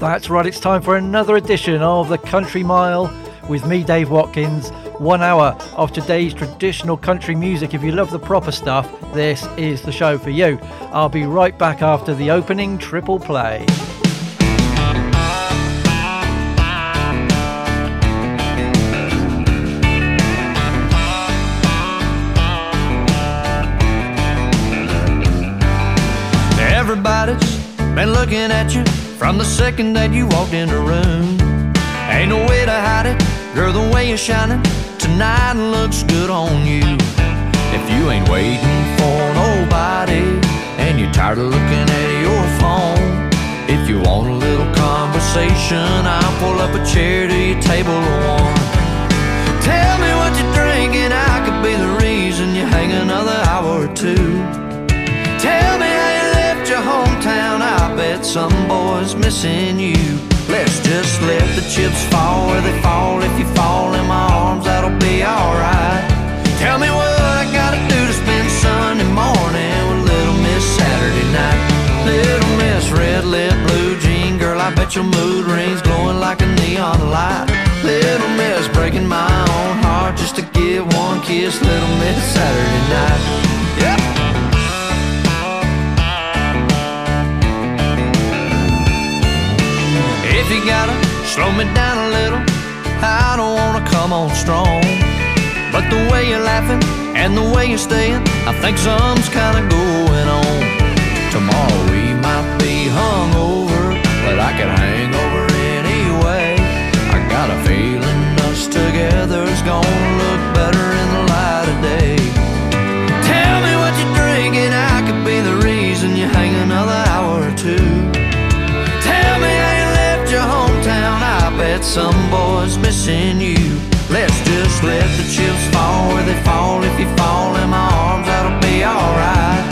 That's right, it's time for another edition of the Country Mile with me, Dave Watkins. One hour of today's traditional country music. If you love the proper stuff, this is the show for you. I'll be right back after the opening triple play. Everybody's been looking at you from the second that you walked in the room. Ain't no way to hide it, girl, the way you're shining tonight looks good on you. If you ain't waiting for nobody and you're tired of looking at your phone, if you want a little conversation, I'll pull up a chair to your table one. Tell me what you're drinking, I could be the reason you hang another hour or two. Tell me how you left your hometown, I some boy's missing you. Let's just let the chips fall where they fall. If you fall in my arms, that'll be alright. Tell me what I gotta do to spend Sunday morning with Little Miss Saturday night. Little Miss Red Lip Blue Jean Girl, I bet your mood rings glowing like a neon light. Little Miss breaking my own heart just to give one kiss. Little Miss Saturday night. Slow me down a little, I don't wanna come on strong. But the way you're laughing and the way you're staying, I think something's kinda going on. Tomorrow we might be hungover, but I could hang over anyway. I got a feeling us together's gonna look some boy's missing you. Let's just let the chips fall where they fall. If you fall in my arms, that'll be alright.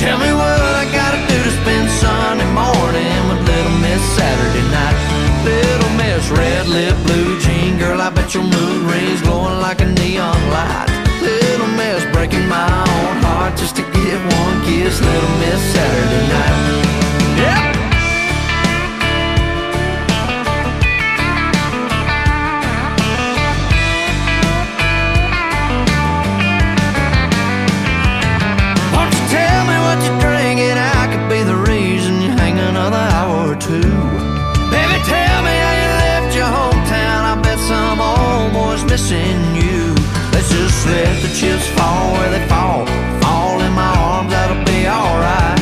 Tell me what I gotta do to spend Sunday morning with Little Miss Saturday night. Little Miss Red Lip Blue Jean Girl, I bet your mood rings glowing like a neon light. Little Miss breaking my own heart just to get one kiss. Little Miss Saturday night. Boy's missing you. Let's just let the chips fall where they fall. Fall in my arms, that'll be alright.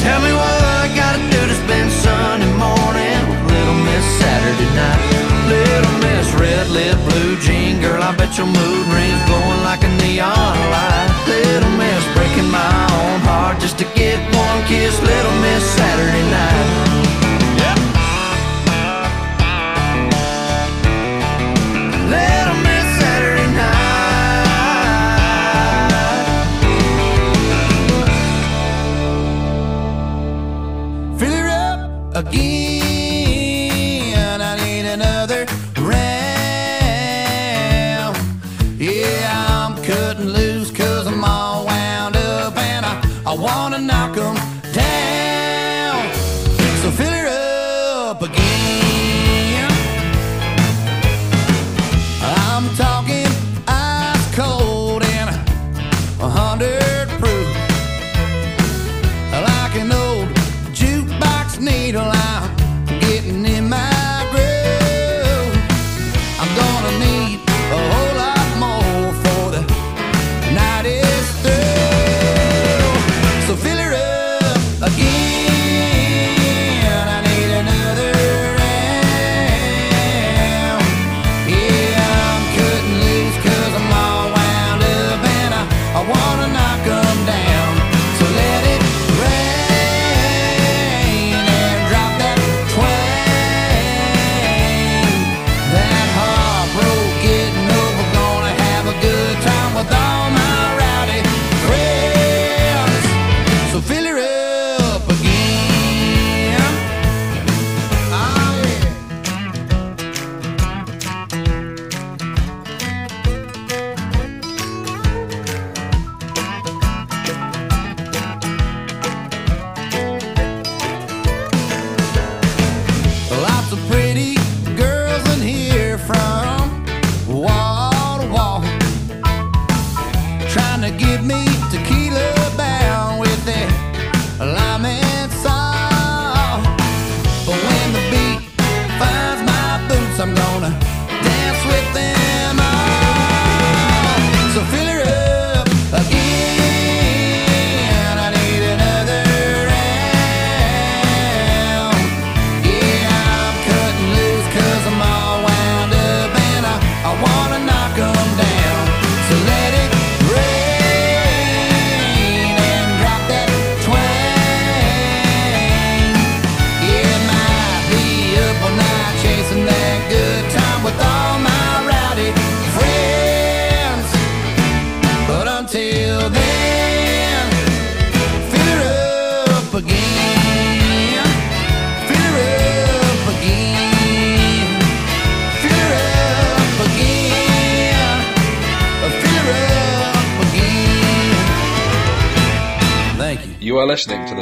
Tell me what I gotta do to spend Sunday morning with Little Miss Saturday night. Little Miss Red Lip Blue Jean Girl, I bet your mood rings glowing like a neon light. Little Miss breaking my own heart just to get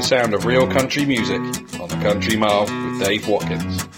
the sound of real country music on the Country Mile with Dave Watkins.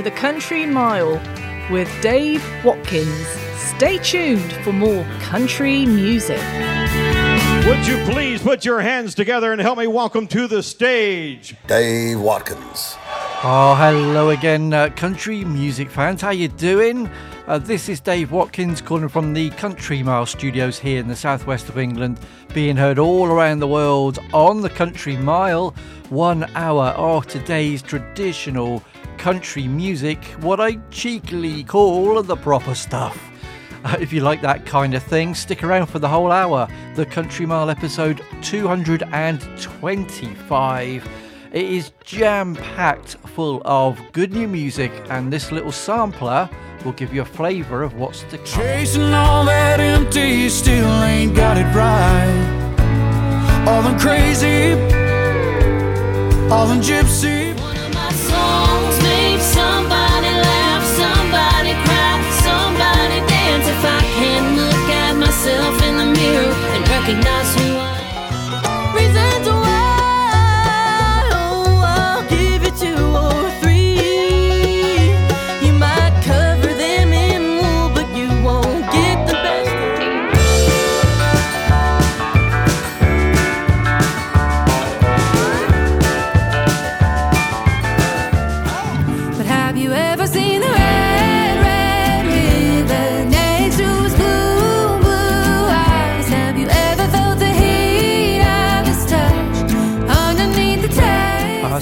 To the Country Mile with Dave Watkins. Stay tuned for more country music. Would you please put your hands together and help me welcome to the stage Dave Watkins. Oh, hello again, uh, country music fans. How you doing? Uh, this is Dave Watkins calling from the Country Mile studios here in the southwest of England, being heard all around the world on the Country Mile. One hour of today's traditional country music, what I cheekily call the proper stuff. Uh, if you like that kind of thing, stick around for the whole hour. The Country Mile episode 225. It is jam packed full of good new music, and this little sampler will give you a flavour of what's to come. Chasing all that empty, still ain't got it right. All the crazy, all the gypsy.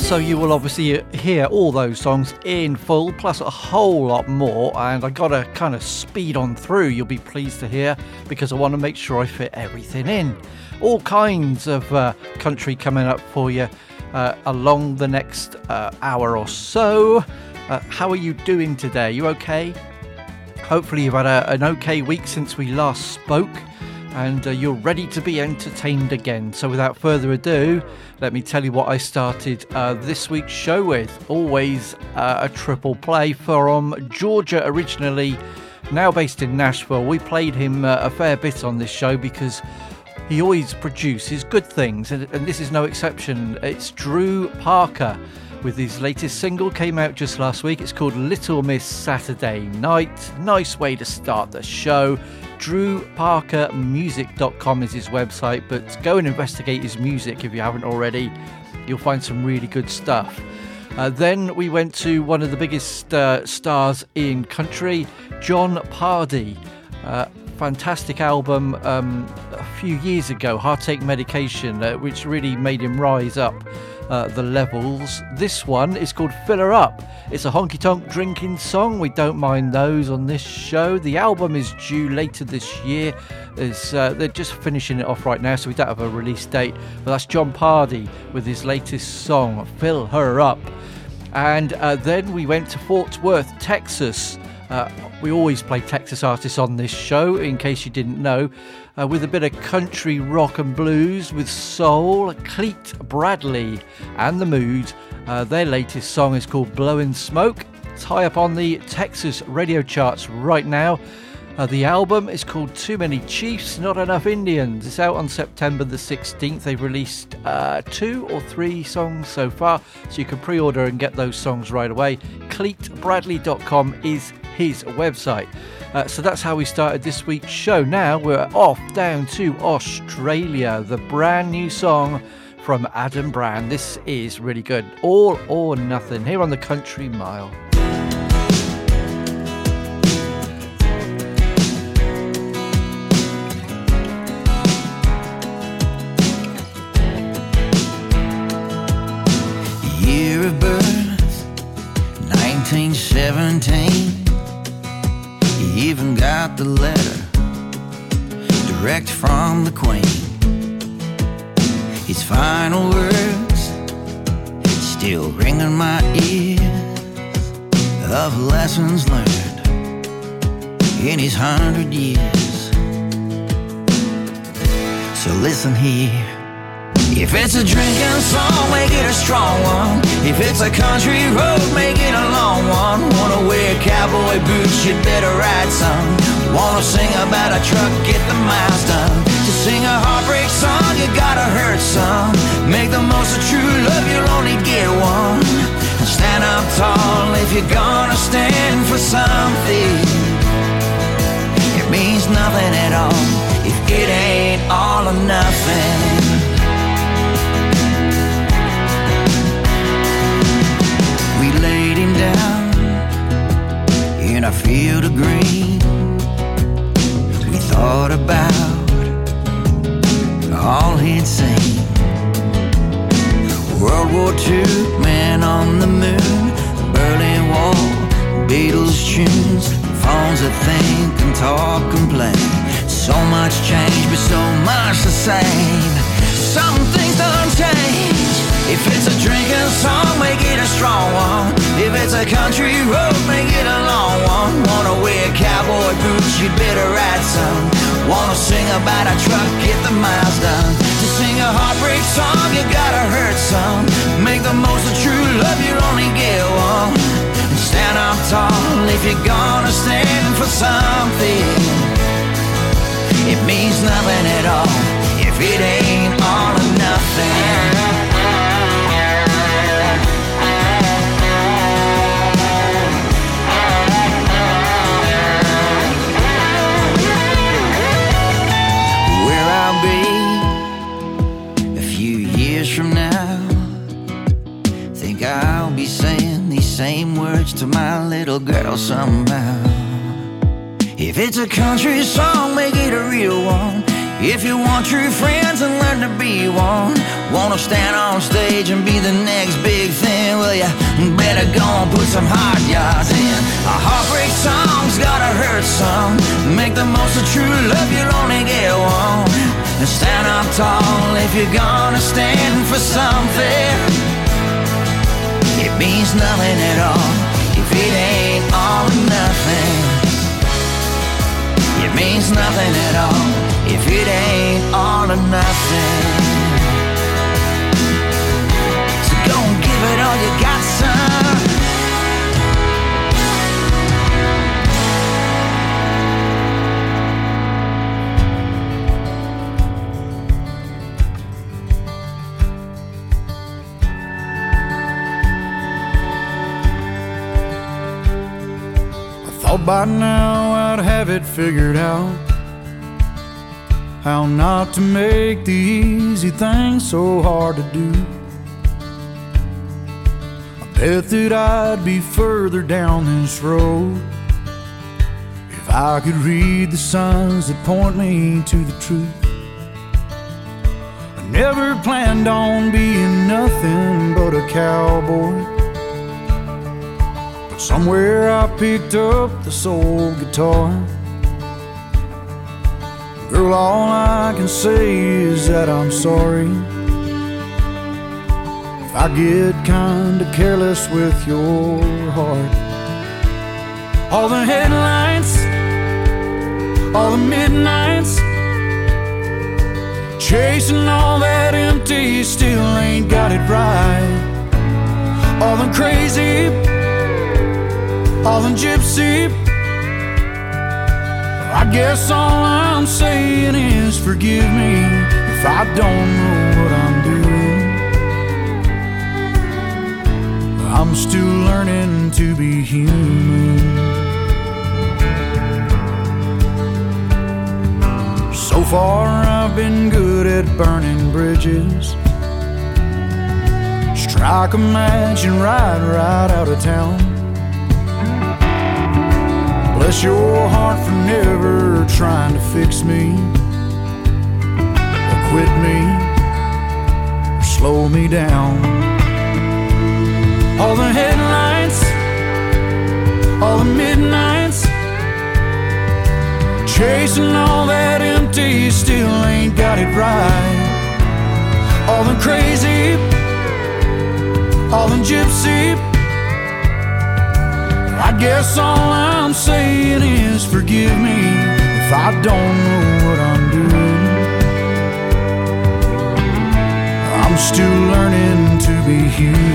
So you will obviously hear all those songs in full, plus a whole lot more. And I got to kind of speed on through. You'll be pleased to hear because I want to make sure I fit everything in. All kinds of uh, country coming up for you uh, along the next uh, hour or so. Uh, how are you doing today? You okay? Hopefully you've had a, an okay week since we last spoke and uh, you're ready to be entertained again. So, without further ado, let me tell you what I started uh, this week's show with. Always uh, a triple play from Georgia originally, now based in Nashville. We played him uh, a fair bit on this show because he always produces good things, and, and this is no exception. It's Drew Parker with his latest single came out just last week. It's called Little Miss Saturday Night. Nice way to start the show. DrewParkerMusic.com is his website, but go and investigate his music if you haven't already. You'll find some really good stuff. Uh, then we went to one of the biggest uh, stars in country, Jon Pardi. Uh, fantastic album um, a few years ago, Heartache Medication, uh, which really made him rise up uh, the levels. This one is called Fill Her Up. It's a honky tonk drinking song. We don't mind those on this show. The album is due later this year. Uh, they're just finishing it off right now, so we don't have a release date. But that's Jon Pardi with his latest song, Fill Her Up. And uh, then we went to Fort Worth, Texas. Uh, we always play Texas artists on this show, in case you didn't know uh, with a bit of country rock and blues with soul. Clete Bradley and The Mood. Uh, their latest song is called Blowing Smoke. It's high up on the Texas radio charts right now. Uh, the album is called Too Many Chiefs, Not Enough Indians. It's out on September the 16th. They've released uh, two or three songs so far, so you can pre order and get those songs right away. CleteBradley.com is his website. Uh, so that's how we started this week's show. Now we're off down to Australia. The brand new song from Adam Brand. This is really good. All or nothing here on the Country Mile. Year of birth, 1917 even got the letter direct from the Queen. His final words still ring in my ears of lessons learned in his hundred years. So listen here. If it's a drinking song, make it a strong one. If it's a country road, make it a long one. Wanna wear cowboy boots, you'd better ride some. Wanna sing about a truck, get the miles done. To sing a heartbreak song, you gotta hurt some. Make the most of true love, you'll only get one. Stand up tall if you're gonna stand for something. It means nothing at all if it ain't all or nothing. A field of green. We thought about all he'd seen. World War II, man on the moon, Berlin Wall, Beatles tunes, phones that think and talk and play. So much change, but so much the same. Some things don't change. If it's a drinking song, make it a strong one. If it's a country road, make it a long one. Wanna wear cowboy boots, you better ride some. Wanna sing about a truck, get the miles done. To sing a heartbreak song, you gotta hurt some. Make the most of true love, you only get one. stand up tall if you're gonna stand for something. It means nothing at all if it ain't all or nothing. To my little girl somehow. If it's a country song, make it a real one. If you want true friends and learn to to be one. Wanna stand on stage and be the next big thing? Well, you better go and put some hard yards in. A heartbreak song's gotta hurt some. Make the most of true love, you'll only get one. And stand up tall if you're gonna stand for something. It means nothing at all if it ain't all or nothing. It means nothing at all if it ain't all or nothing. So go and give it all you got, son. Thought by now I'd have it figured out How not to make the easy things so hard to do. I bet that I'd be further down this road If I could read the signs that point me to the truth. I never planned on being nothing but a cowboy Somewhere I picked up the soul guitar. Girl, all I can say is that I'm sorry. If I get kinda careless with your heart. All the headlights, all the midnights, chasing all that empty, still ain't got it right. All the crazy all in gypsy. I guess all I'm saying is forgive me if I don't know what I'm doing. I'm still learning to be human. So far, I've been good at burning bridges. Strike a match and ride right out of town. Bless your heart for never trying to fix me or quit me or slow me down. All the headlights, all the midnights, chasing all that empty, still ain't got it right. All the crazy, all the gypsy. I guess all I'm saying is forgive me if I don't know what I'm doing. I'm still learning to be human.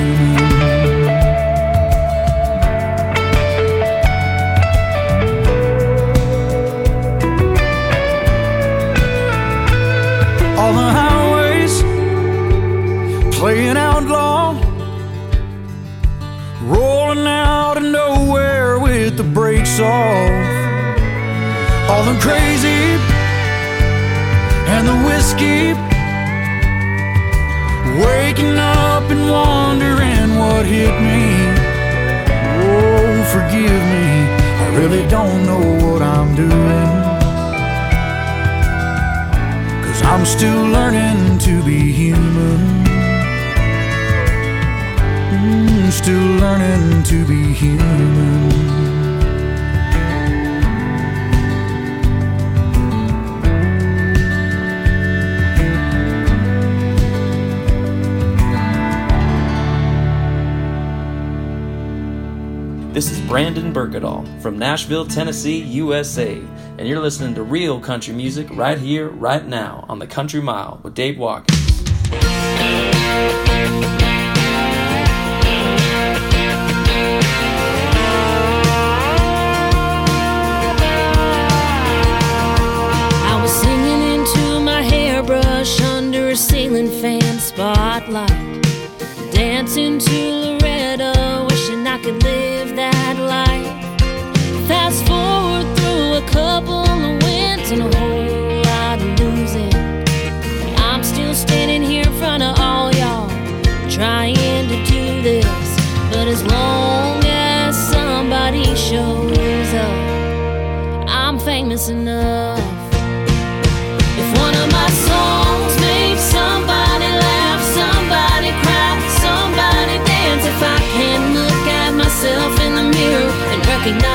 The highways playing outlaw, off. All the crazy and the whiskey, waking up and wondering what hit me. Oh, forgive me, I really don't know what I'm doing. Cause I'm still learning to be human. Mm, still learning to be human. This is Brandon Burkadall from Nashville, Tennessee, USA, and you're listening to real country music right here, right now on the Country Mile with Dave Watkins. I was singing into my hairbrush under a ceiling fan spotlight. Dancing to I could live that life. Fast forward through a couple of wins and a whole lot of losing. I'm still standing here in front of all y'all, trying to do this. But as long as somebody shows up, I'm famous enough. walking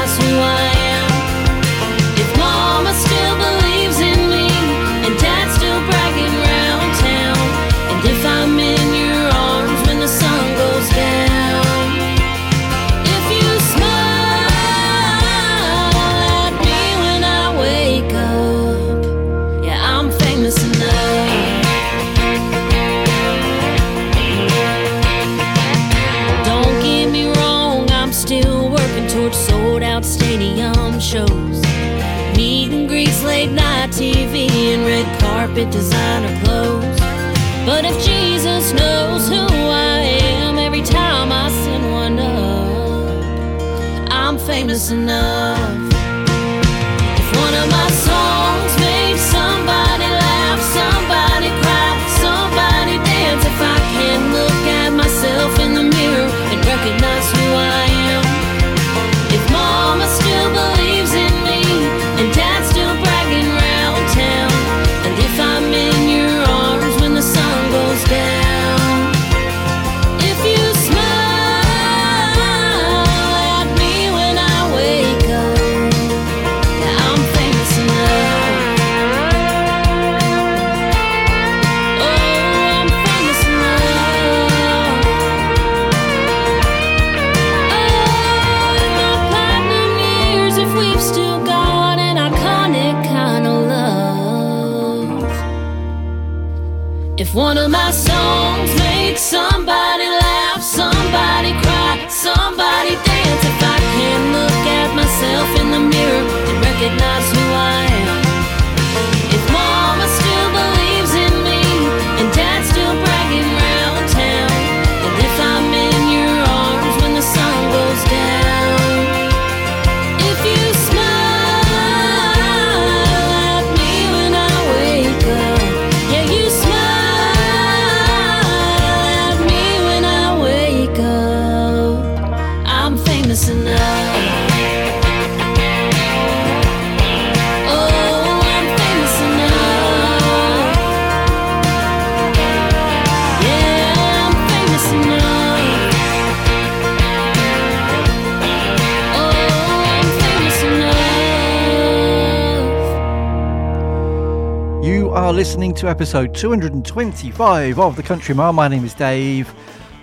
listening to episode 225 of The Country Mile. My name is Dave.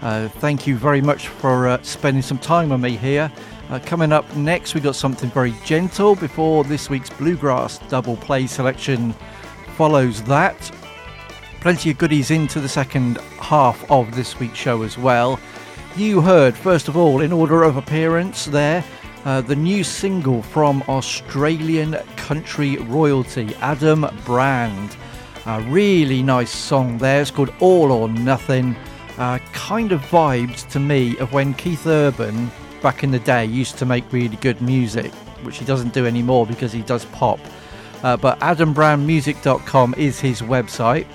Uh, thank you very much for uh, spending some time with me here. Uh, coming up next, we've got something very gentle before this week's bluegrass double play selection follows that. Plenty of goodies into the second half of this week's show as well. You heard, first of all, in order of appearance there, uh, the new single from Australian country royalty, Adam Brand. A really nice song there. It's called All or Nothing. Uh, kind of vibes to me of when Keith Urban back in the day used to make really good music, which he doesn't do anymore because he does pop. Uh, but adambrandmusic.com is his website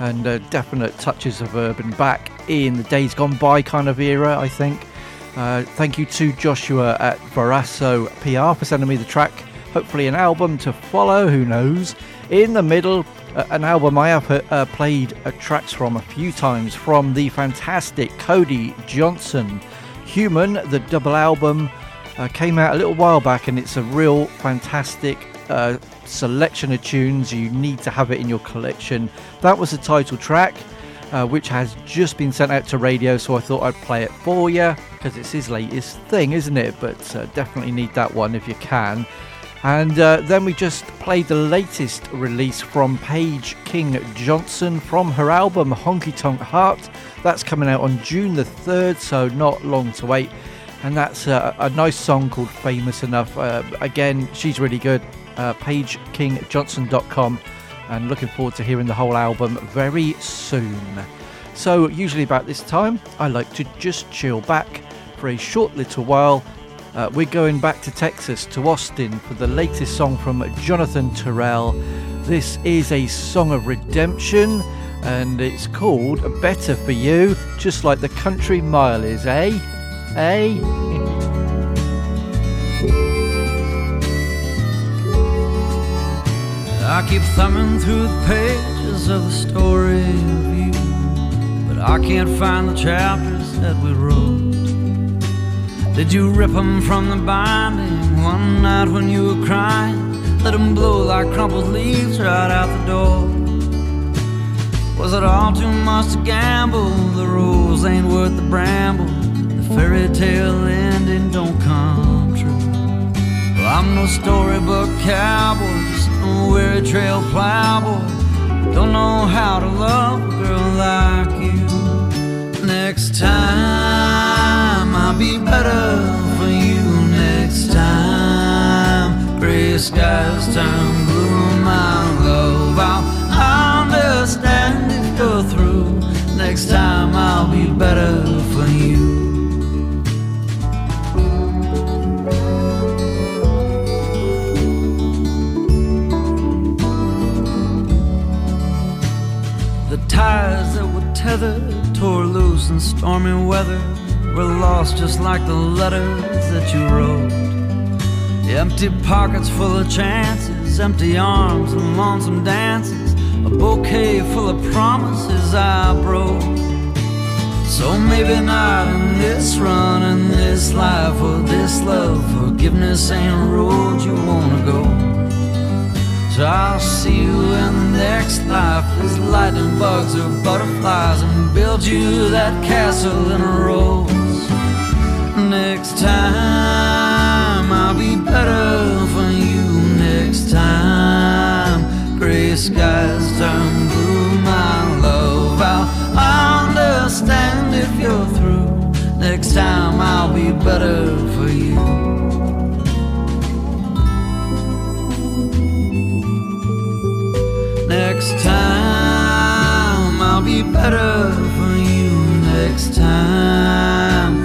and uh, definite touches of urban back in the days gone by kind of era, I think. Uh, thank you to Joshua at Verasso PR for sending me the track. Hopefully, an album to follow, who knows. In the middle, an album I have uh, played uh, tracks from a few times from the fantastic Cody Johnson. Human, the double album, uh, came out a little while back and it's a real fantastic uh, selection of tunes. You need to have it in your collection. That was the title track, uh, which has just been sent out to radio, so I thought I'd play it for you because it's his latest thing, isn't it? But uh, definitely need that one if you can. And uh, then we just played the latest release from Paige King Johnson from her album Honky Tonk Heart. That's coming out on June the 3rd, so not long to wait. And that's a nice song called Famous Enough. Uh, again, she's really good. Uh, PaigeKingJohnson.com. And looking forward to hearing the whole album very soon. So, usually about this time, I like to just chill back for a short little while. Uh, we're going back to Texas, to Austin, for the latest song from Jonathan Terrell. This is a song of redemption, and it's called Better for You, just like the country mile is, eh? Eh? I keep thumbing through the pages of the story of you, but I can't find the chapters that we wrote. Did you rip them from the binding one night when you were crying? Let them blow like crumpled leaves right out the door. Was it all too much to gamble? The rose ain't worth the bramble. The fairy tale ending don't come true. Well, I'm no storybook cowboy, just a weary trail plowboy. Don't know how to love a girl like you. Next time might be better for you next time. Gray skies turn blue, my love. I'll understand if you're through. Next time I'll be better for you. The ties that were tethered tore loose in stormy weather were lost just like the letters that you wrote. Empty pockets full of chances, empty arms and lonesome dances, a bouquet full of promises I broke. So maybe not in this run, in this life, or this love. Forgiveness ain't a road you wanna go. So I'll see you in the next life as lightning bugs or butterflies and build you that castle in a rose. Next time I'll be better for you. Next time gray skies turn blue, my love. I'll understand if you're through. Next time I'll be better for you. Next time I'll be better for you. Next time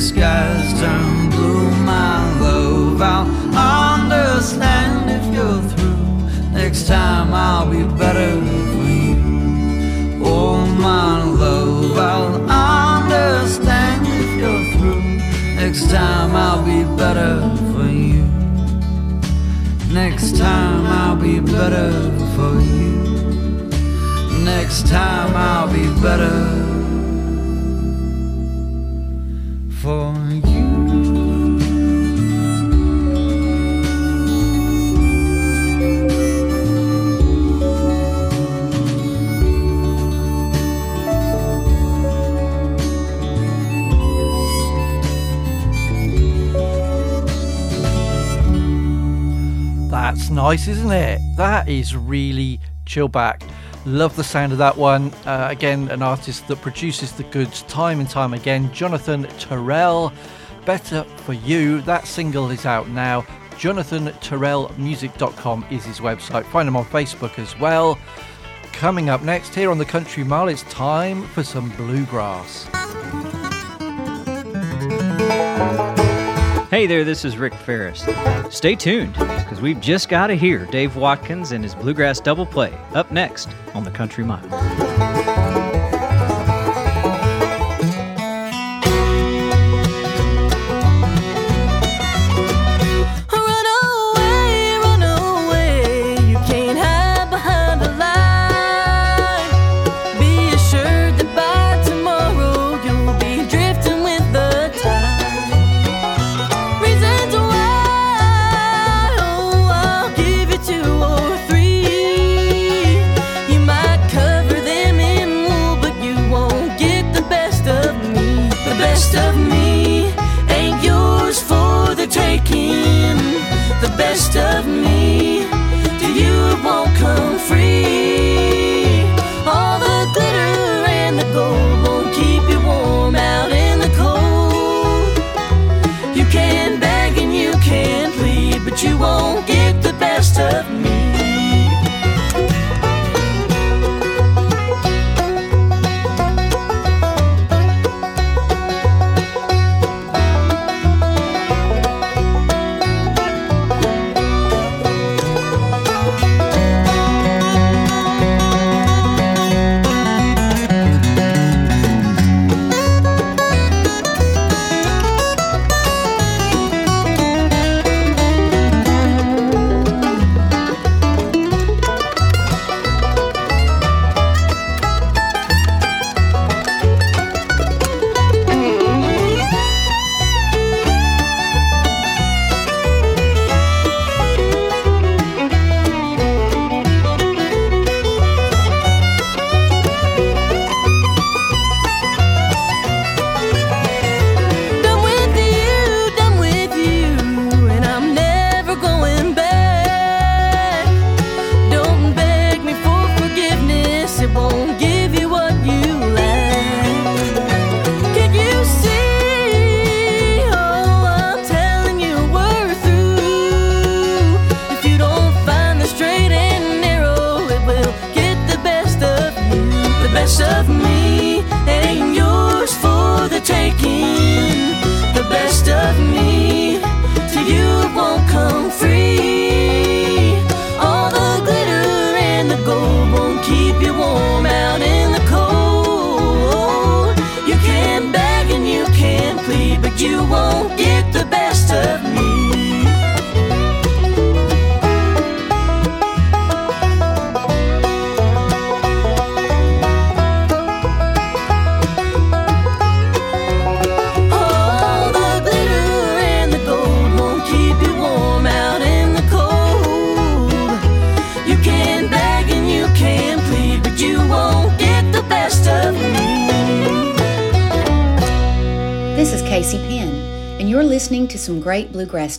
skies turn blue, my love. I'll understand if you're through. Next time I'll be better for you. Oh, my love, I'll understand if you're through. Next time I'll be better for you. Next time I'll be better for you. Next time I'll be better That's nice, isn't it? That is really chill back. Love the sound of that one. Uh, again, an artist that produces the goods time and time again. Jonathan Terrell, Better for You. That single is out now. JonathanTerrellmusic.com is his website. Find him on Facebook as well. Coming up next here on the Country Mile, it's time for some bluegrass. Hey there, this is Rick Ferris. Stay tuned, because we've just got to hear Dave Watkins and his Bluegrass Double Play up next on the Country Mile.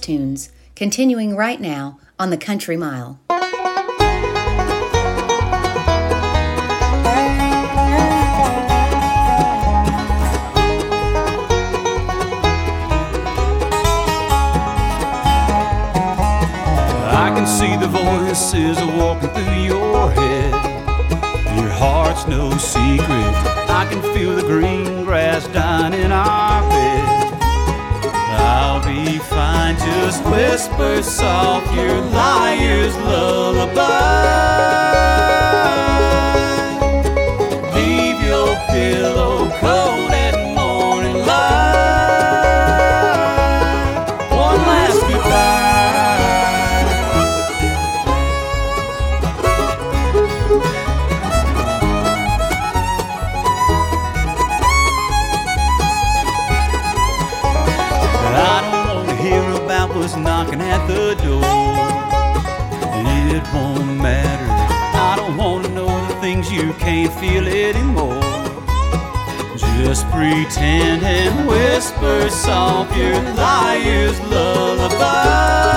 Tunes, continuing right now on the Country Mile. I can see the voices walking through your head. Your heart's no secret. I can feel the green grass dying in our bed. Be fine, just whisper soft your liar's lullaby. Leave your pillow feel anymore. Just pretend and whisper soft your liar's lullaby.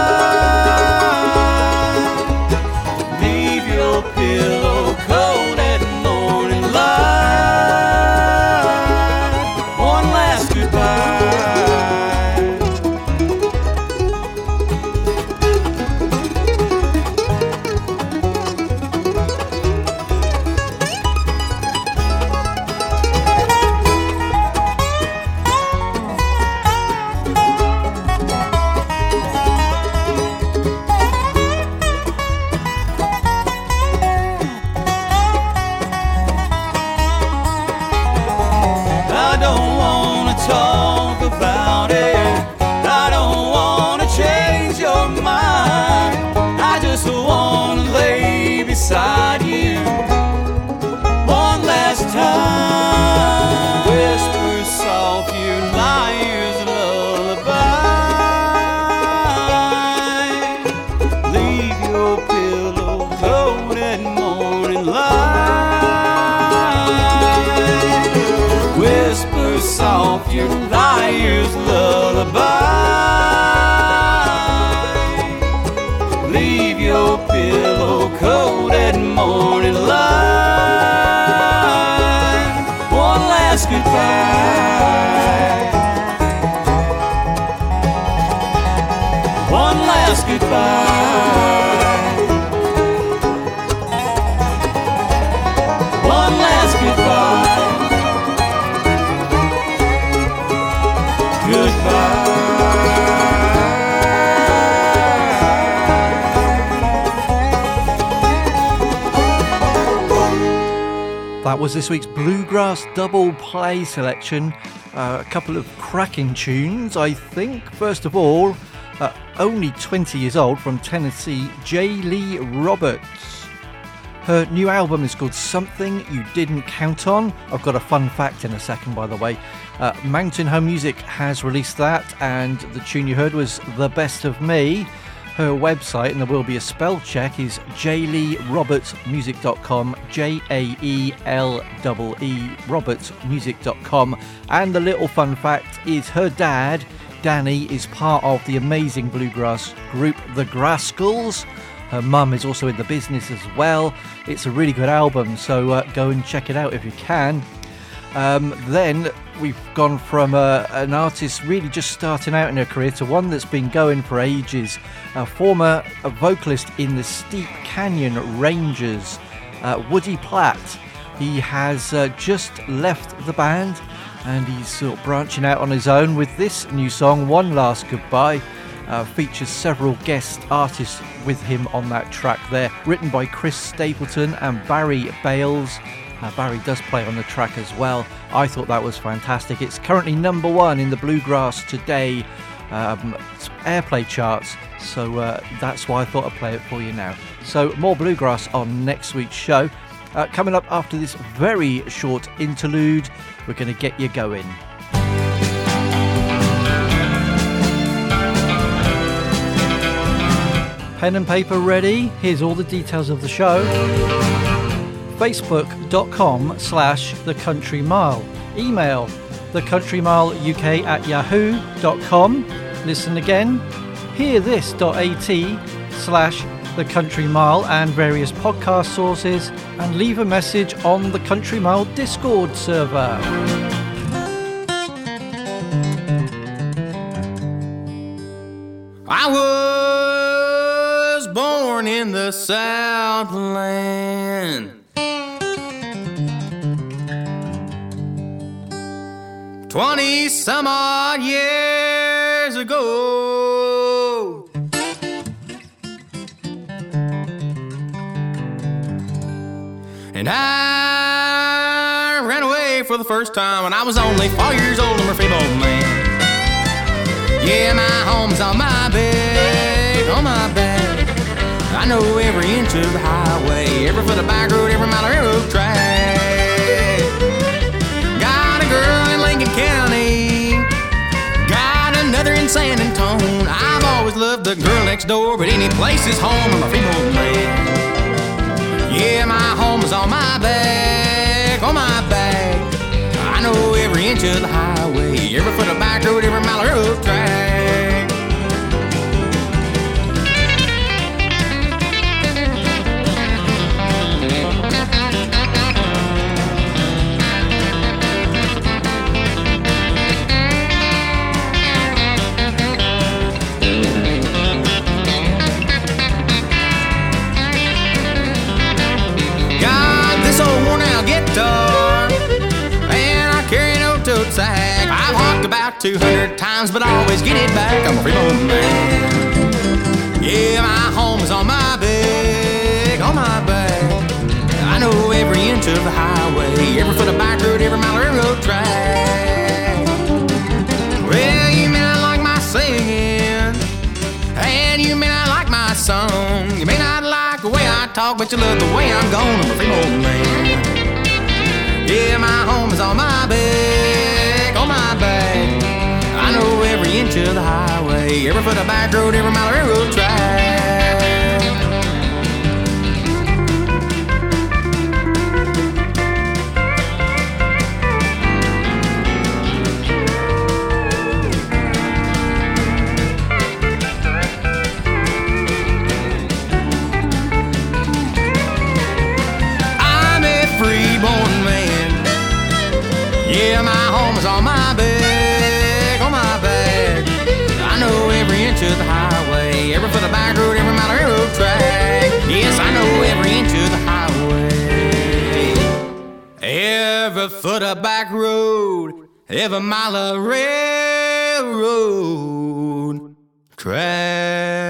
Was this week's Bluegrass Double Play selection. Uh, a couple of cracking tunes, I think. First of all, uh, only 20 years old from Tennessee, Jaelee Roberts. Her new album is called Something You Didn't Count On. I've got a fun fact in a second, by the way. Uh, Mountain Home Music has released that, and the tune you heard was The Best of Me. Her website, and there will be a spell check, is jaeleerobertsmusic.com, J A E L E E, robertsmusic.com. And the little fun fact is her dad, Danny, is part of the amazing bluegrass group The Grascals. Her mum is also in the business as well. It's a really good album, so uh, go and check it out if you can. Um, then we've gone from uh, an artist really just starting out in her career to one that's been going for ages. A former uh, vocalist in the Steep Canyon Rangers, uh, Woody Platt. He has uh, just left the band and he's sort of branching out on his own with this new song, One Last Goodbye. Uh, features several guest artists with him on that track there, written by Chris Stapleton and Barry Bales. Uh, Barry does play on the track as well. I thought that was fantastic. It's currently number one in the Bluegrass Today um, airplay charts, so uh, that's why I thought I'd play it for you now. So, more Bluegrass on next week's show. Uh, coming up after this very short interlude, we're going to get you going. Pen and paper ready? Here's all the details of the show. Facebook.com slash the country mile. Email thecountrymileuk at yahoo.com. Listen again, hear hearthis.at slash the Country Mile and various podcast sources, and leave a message on the Country Mile Discord server. I was born in the Southland. Twenty some odd years ago. And I ran away for the first time when I was only four years old. I'm a feeble man. Yeah, my home's on my back, on my back. I know every inch of the highway, every foot of back road, every mile of railroad track. In San Antone. I've always loved the girl next door, but any place is home. I'm a female man. Yeah, my home's on my back, on my back. I know every inch of the highway, every foot of back road, every mile of track. Sack. I've honked about 200 times, but I always get it back. I'm a freeborn man. Yeah, my home's on my back, on my back. I know every inch of the highway, every foot of back road, every mile of railroad track. Well, you may not like my singing, and you may not like my song. You may not like the way I talk, but you love the way I'm going. I'm a freeborn man. Yeah, my home is on my back, my back. I know every inch of the highway, every foot of back road, every mile of railroad track. I'm a freeborn man. Yeah, my home on my back, on my back. I know every inch of the highway, every foot of back road, every mile of railroad track. Yes, I know every inch of the highway, every foot of back road, every mile of railroad track.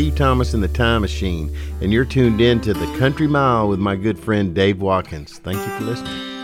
Steve Thomas and the Time Machine, and you're tuned in to the Country Mile with my good friend Dave Watkins. Thank you for listening.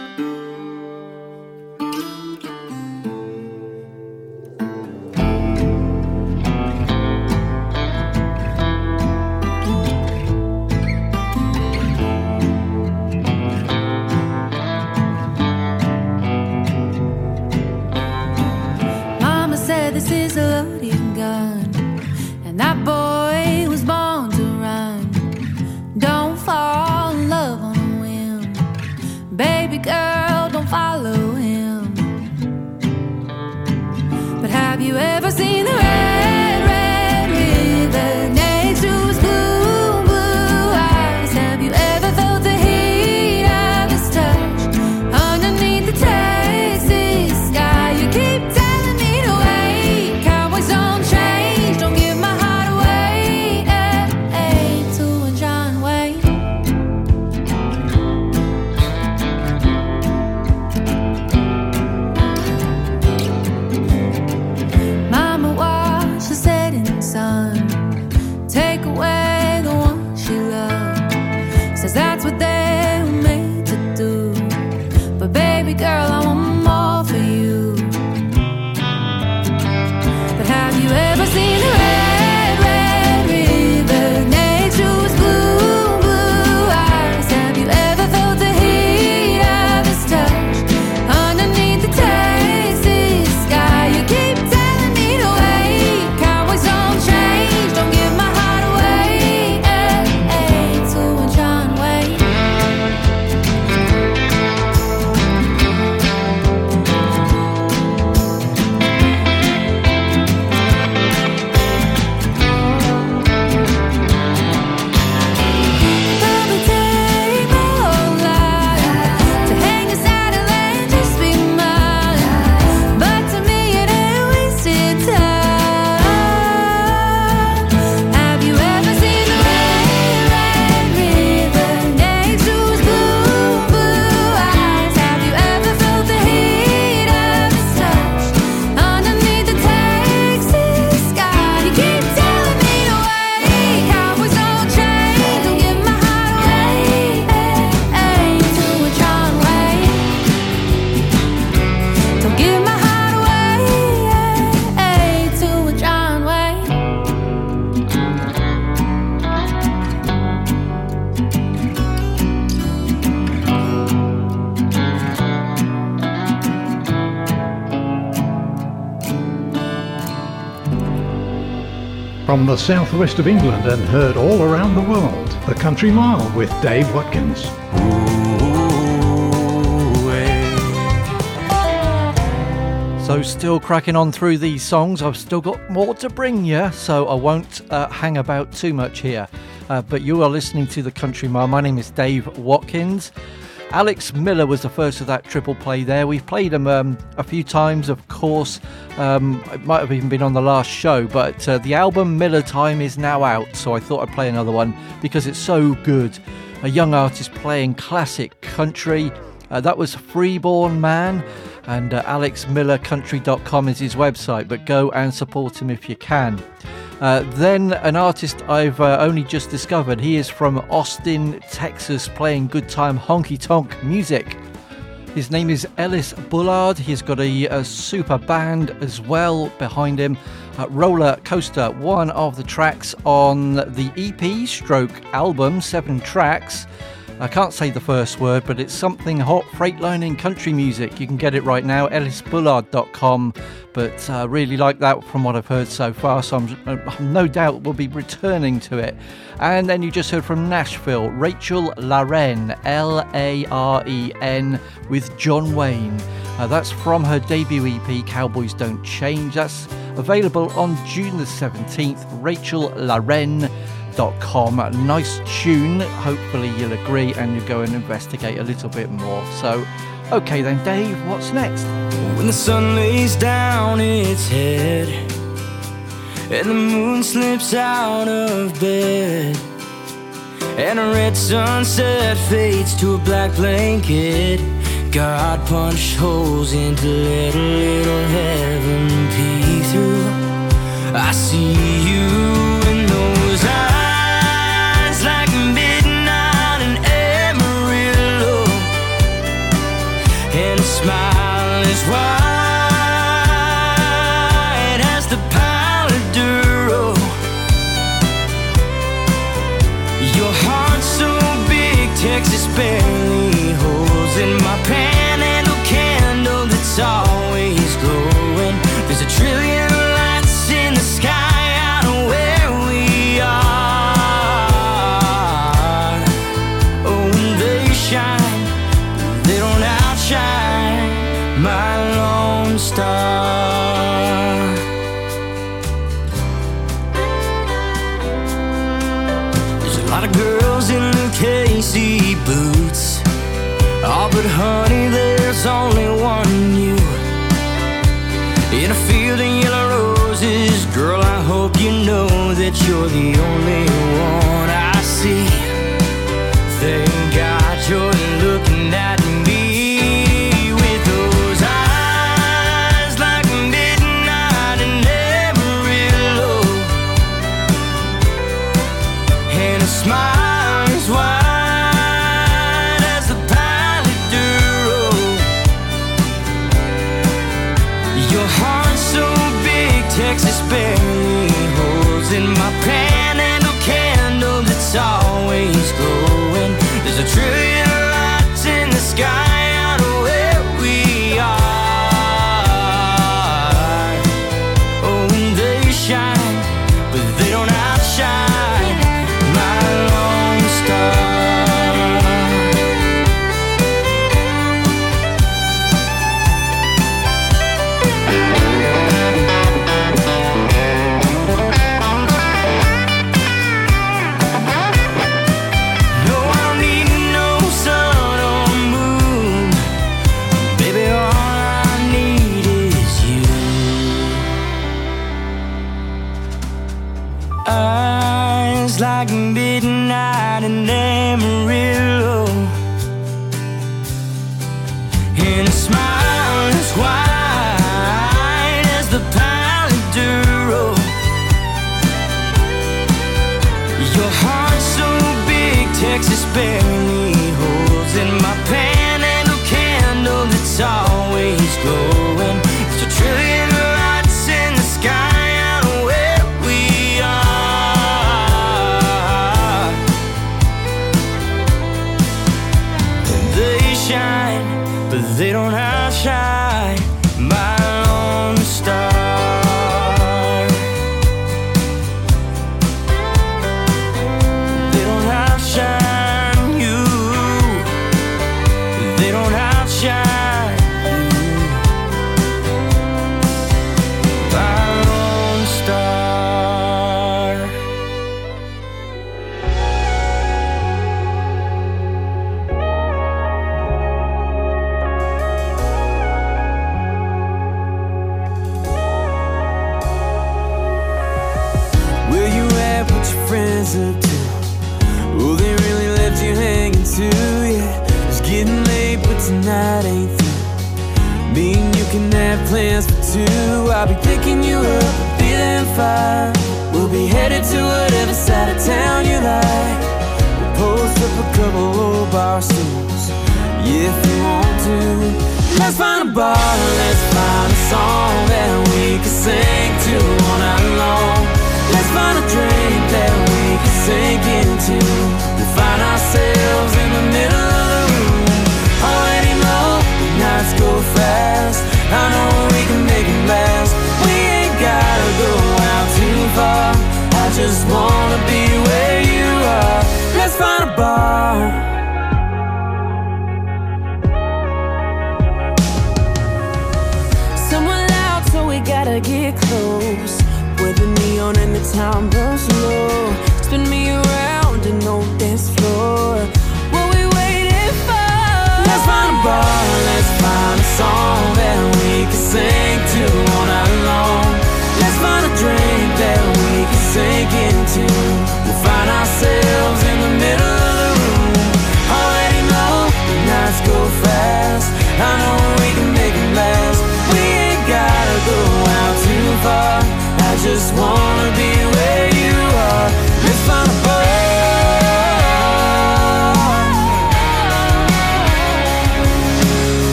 From the southwest of England and heard all around the world, The Country Mile with Dave Watkins. So, still cracking on through these songs. I've still got more to bring you, so I won't uh, hang about too much here. Uh, but you are listening to The Country Mile. My name is Dave Watkins. Alex Miller was the first of that triple play there. We've played him um, a few times, of course. Um, it might have even been on the last show, but uh, the album Miller Time is now out, so I thought I'd play another one because it's so good. A young artist playing classic country. Uh, that was Freeborn Man, and uh, alexmillercountry.com is his website, but go and support him if you can. Uh, then an artist I've uh, only just discovered. He is from Austin, Texas, playing good time honky tonk music. His name is Ellis Bullard. He's got a, a super band as well behind him. Uh, Roller Coaster, one of the tracks on the EP stroke album, seven tracks. I can't say the first word, but it's something hot, Freightlining country music. You can get it right now, ellisbullard.com. But uh, really like that from what I've heard so far, so I'm, uh, no doubt we'll be returning to it. And then you just heard from Nashville, Rachel LaRen, L A R E N, with John Wayne. Uh, that's from her debut EP, Cowboys Don't Change. That's available on June the 17th. Rachel LaRen www.thebeatmaker.com. Nice tune. Hopefully, you'll agree and you'll go and investigate a little bit more. So, okay then, Dave, what's next? When the sun lays down its head and the moon slips out of bed and a red sunset fades to a black blanket, God punched holes into little, little heaven pee through. I see you. wide as the Your heart so big, Texas bear. only one you. In a field of yellow roses Girl, I hope you know that you're the only one I see. Thank God you're looking at me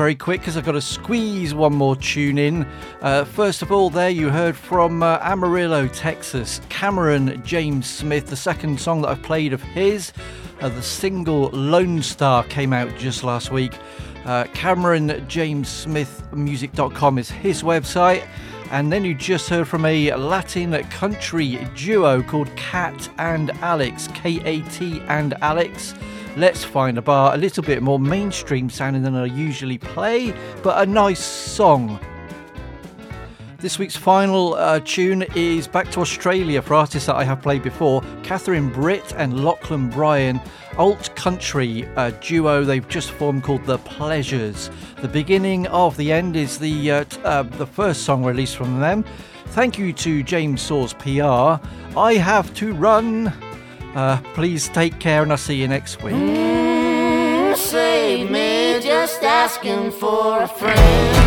very quick because I've got to squeeze one more tune in. Uh, first of all, there you heard from uh, Amarillo, Texas, Cameron James Smith, the second song that I've played of his. Uh, the single Lone Star came out just last week. Uh, Cameron James Smith Music.com is his website. And then you just heard from a Latin country duo called Kat and Alex, K A T and Alex. Let's find a bar, a little bit more mainstream sounding than I usually play, but a nice song. This week's final uh, tune is back to Australia for artists that I have played before Catherine Britt and Lachlan Bryan, alt country uh, duo they've just formed called The Pleasures. The beginning of the end is the, uh, t- uh, the first song released from them. Thank you to James Saws PR. I have to run. Uh, please take care and I'll see you next week. Mm, save me just asking for a friend.